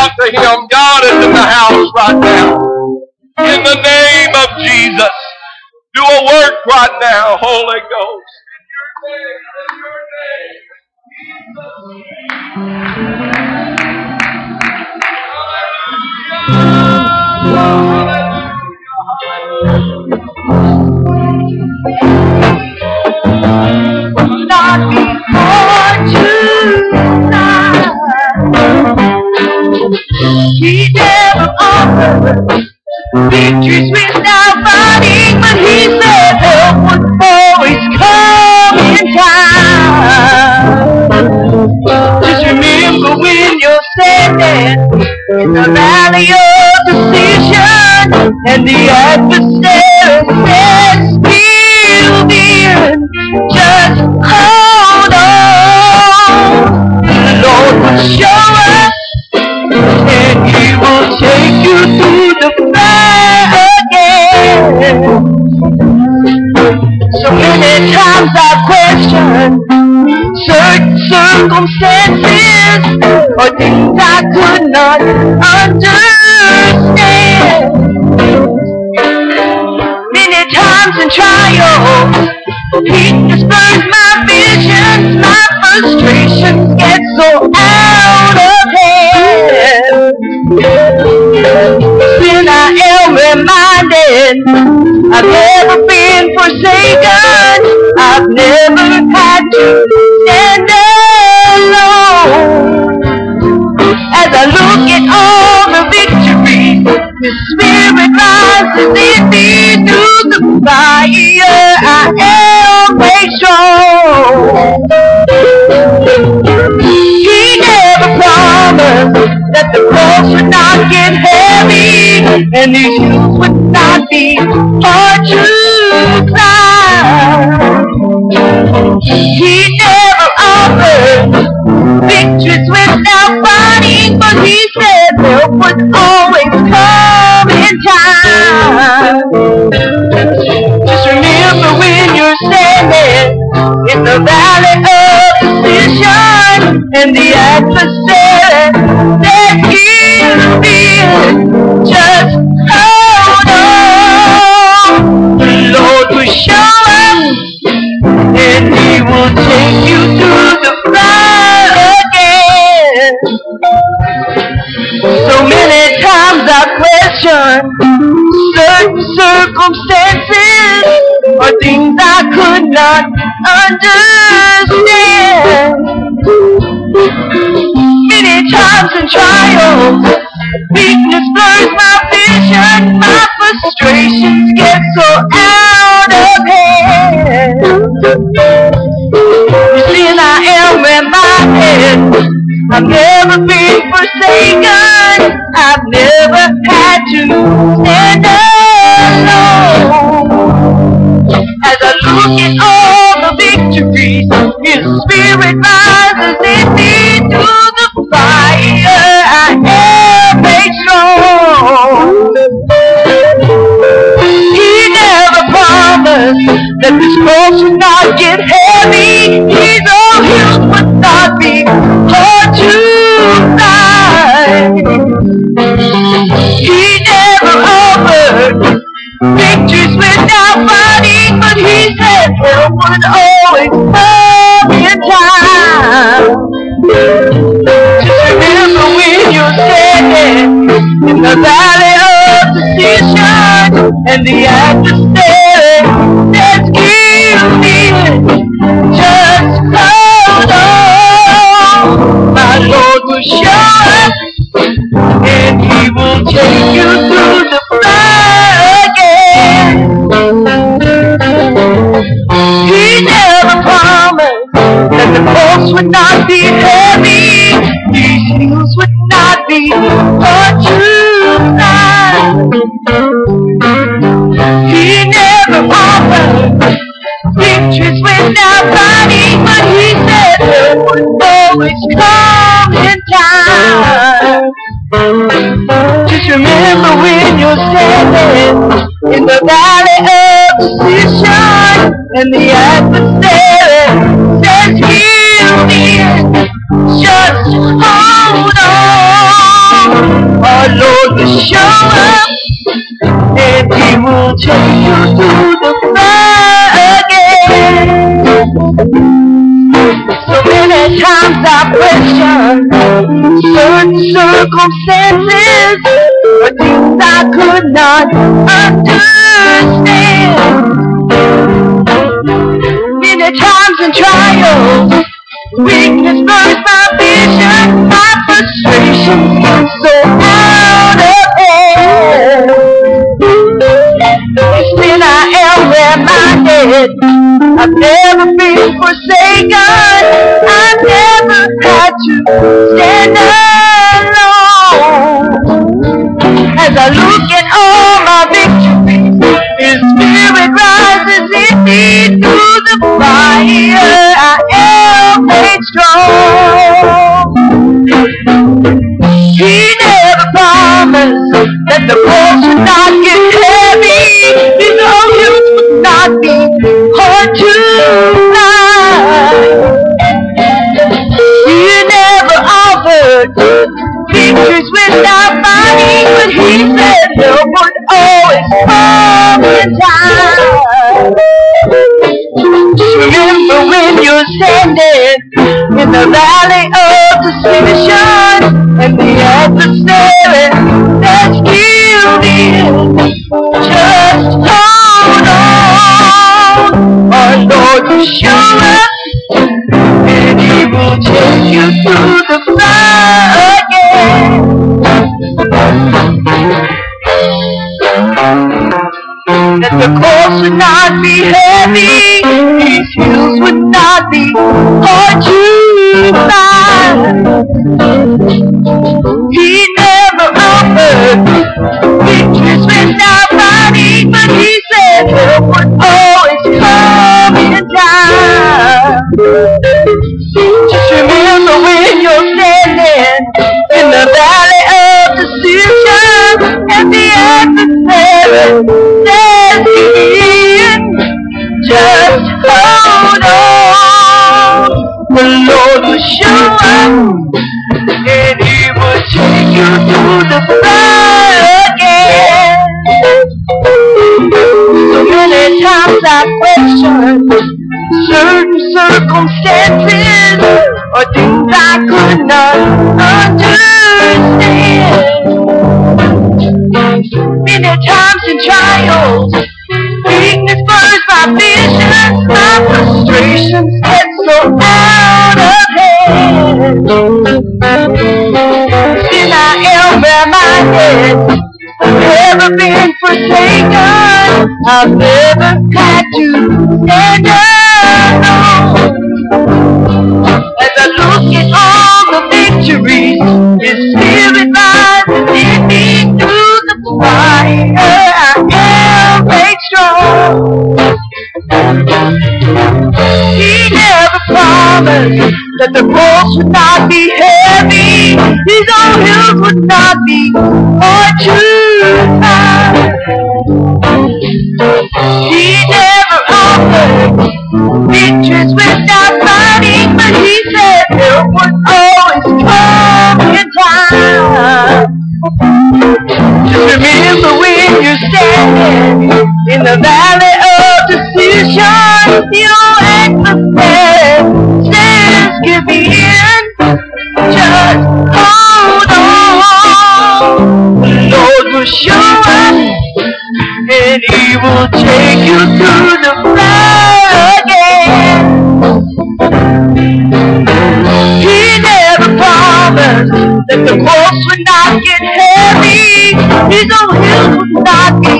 out to Him. God is in the house right now. In the name of Jesus, do a work right now, Holy Ghost. not He never offered victories without fighting, but he said help would always come in time. Just remember when you're standing in the valley of decision and the adversary circumstances or things I could not understand. Many times in trials, weakness burns my visions, my frustrations get so out of hand. Then I am reminded I've never been forsaken, I've never had to stand all the victories, the Spirit rises in me through the fire. I am made strong. He never promised that the cross would not get heavy and these hills would not be not understand. Many times in trials, weakness blurs my vision, my frustrations get so out of hand. You see, I am reminded I've never been forsaken. I've never had to stand alone. The adversary remember when you're standing in the valley of decision and the adversary says he'll win. Just hold on. Our Lord will show up and he will take you through circumstances, but things I could not understand. Many times in trials, weakness burns my vision, my frustration is so would not get heavy. His own hills would not be hard to climb. He never offered victories without fighting, but he said help would always come in time. Remember when you're standing in the valley of decision and the adversary Just hold on. Will show up and He will take you the again. That the cross would not be heavy, these hills would not be hard to climb. He you through the fire again. So many times I question certain circumstances or things I could not understand. Many times in trials, weakness burns my vision, my frustrations forsaken. I've never had to stand alone. As I look at all the victories, His Spirit rises in me through the fire. I am made strong. He never promised that the cross would not be heavy, His own hills would not be hard to climb. He never offered victories without fighting, but He said help would always come in time. Just remember when you're standing in the valley of decision, your you to the again. He never promised that the cross would not get heavy. Not be.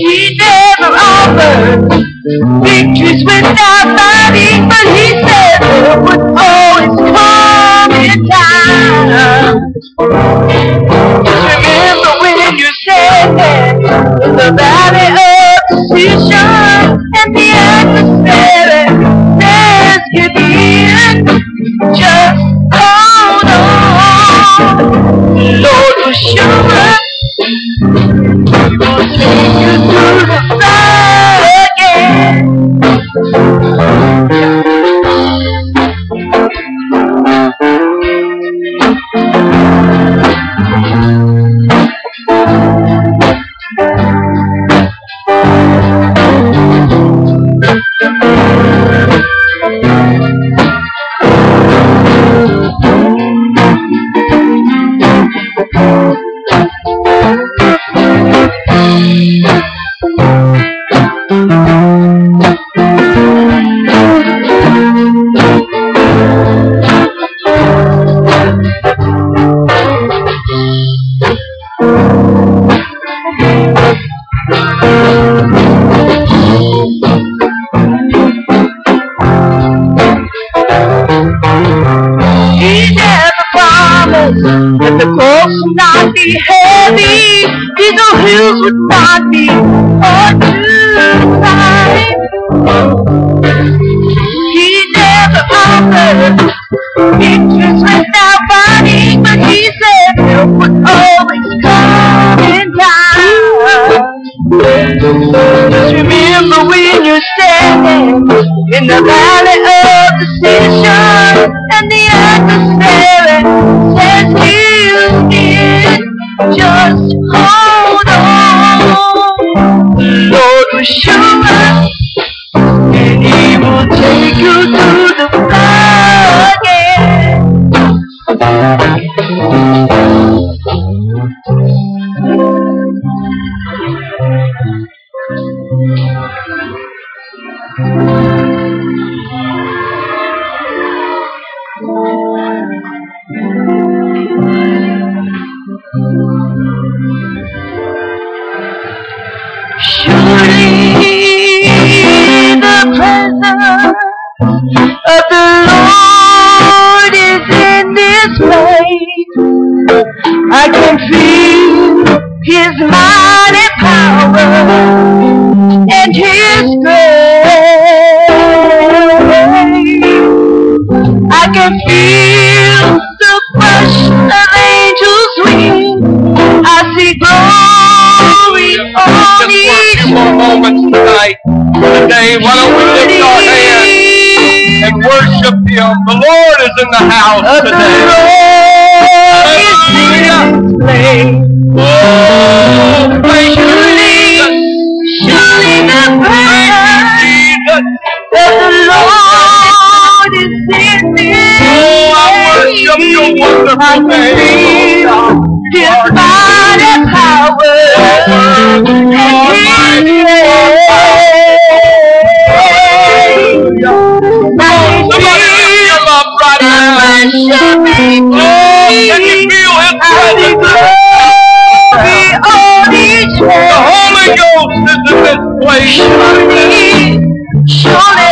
He never offered victories without fighting, but he said there always time. The never promised that the cross would not be heavy, these old hills would not be hard to climb. He never offered victories without fighting, but he said help would always come in time. Just remember when you're standing in the valley of decision and the adversary just hold on. Lord show us he will take you the tonight, today, why don't we lift our hands and worship Him? The Lord is in the house today. Lord is in this place. Oh, thank you, Jesus. Thank you, Jesus. the Lord is in this Oh, I worship your wonderful name. His mighty power Ghost is in this place. Surely, surely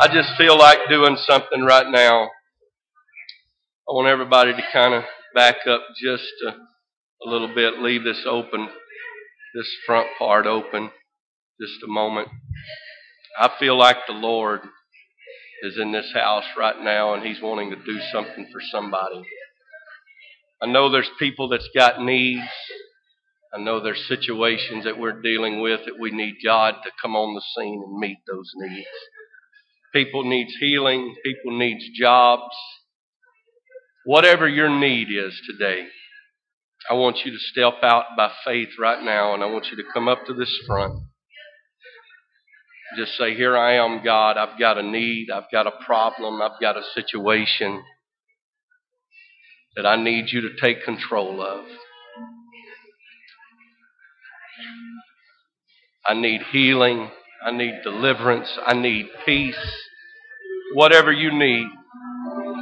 I just feel like doing something right now. I want everybody to kind of back up just a, a little bit, leave this open, this front part open, just a moment. I feel like the Lord is in this house right now and He's wanting to do something for somebody. I know there's people that's got needs. I know there's situations that we're dealing with that we need God to come on the scene and meet those needs. People needs healing, people needs jobs. Whatever your need is today, I want you to step out by faith right now and I want you to come up to this front. Just say, Here I am, God. I've got a need. I've got a problem. I've got a situation that I need you to take control of. I need healing. I need deliverance. I need peace. Whatever you need,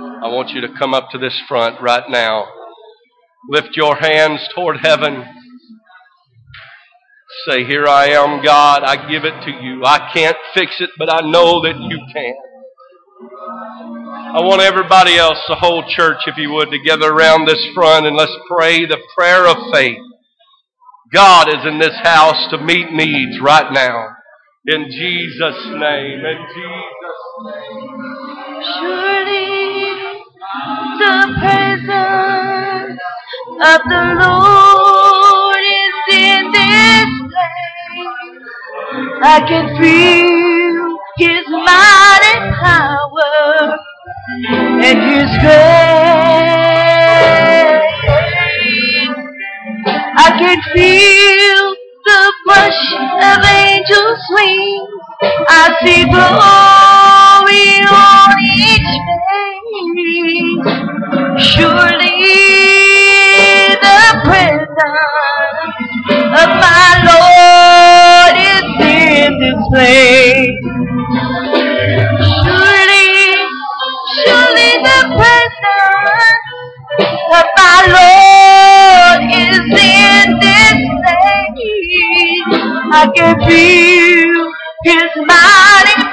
I want you to come up to this front right now. Lift your hands toward heaven. Say, Here I am, God. I give it to you. I can't fix it, but I know that you can. I want everybody else, the whole church, if you would, to gather around this front and let's pray the prayer of faith. God is in this house to meet needs right now. In Jesus' name. In Jesus' name. Surely the presence of the Lord is in this place. I can feel His mighty power and His grace. Feel the brush of angels' wings. I see glory I can feel His mighty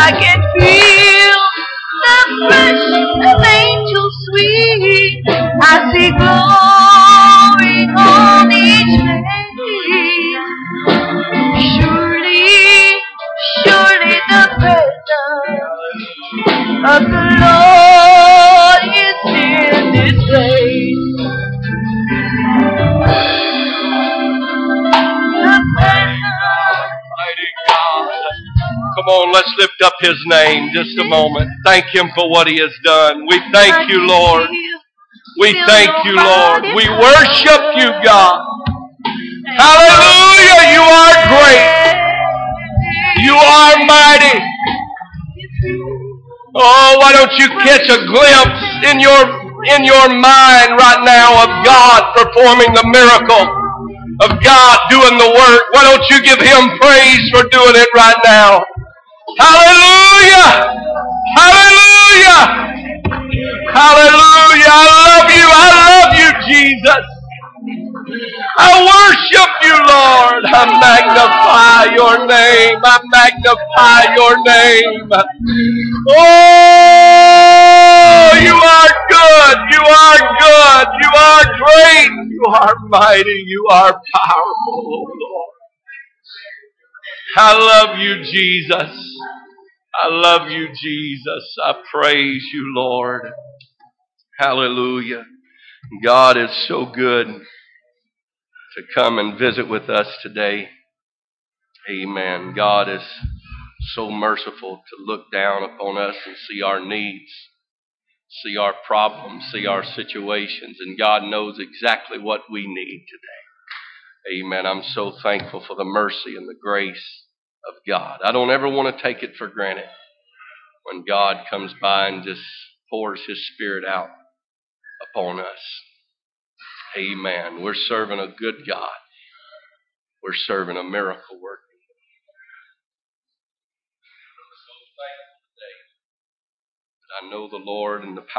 I can feel the fresh of angels sweet. I see glory on each face. Surely, surely the presence of the Lord is in this place. Come on, let's lift up His name just a moment. Thank Him for what He has done. We thank you, Lord. We thank you, Lord. We worship you, God. Hallelujah. You are great. You are mighty. Oh, why don't you catch a glimpse in your in your mind right now of God performing the miracle, of God doing the work. Why don't you give him praise for doing it right now? Hallelujah! Hallelujah! Hallelujah! I love you. I love you, Jesus. I worship you, Lord. I magnify your name. I magnify your name. Oh, you are good. You are good. You are great. You are mighty. You are powerful, Lord. I love you, Jesus. I love you, Jesus. I praise you, Lord. Hallelujah. God is so good to come and visit with us today. Amen. God is so merciful to look down upon us and see our needs, see our problems, see our situations, and God knows exactly what we need today. Amen. I'm so thankful for the mercy and the grace of God. I don't ever want to take it for granted when God comes by and just pours His Spirit out upon us. Amen. We're serving a good God. We're serving a miracle working. I know the Lord and the power.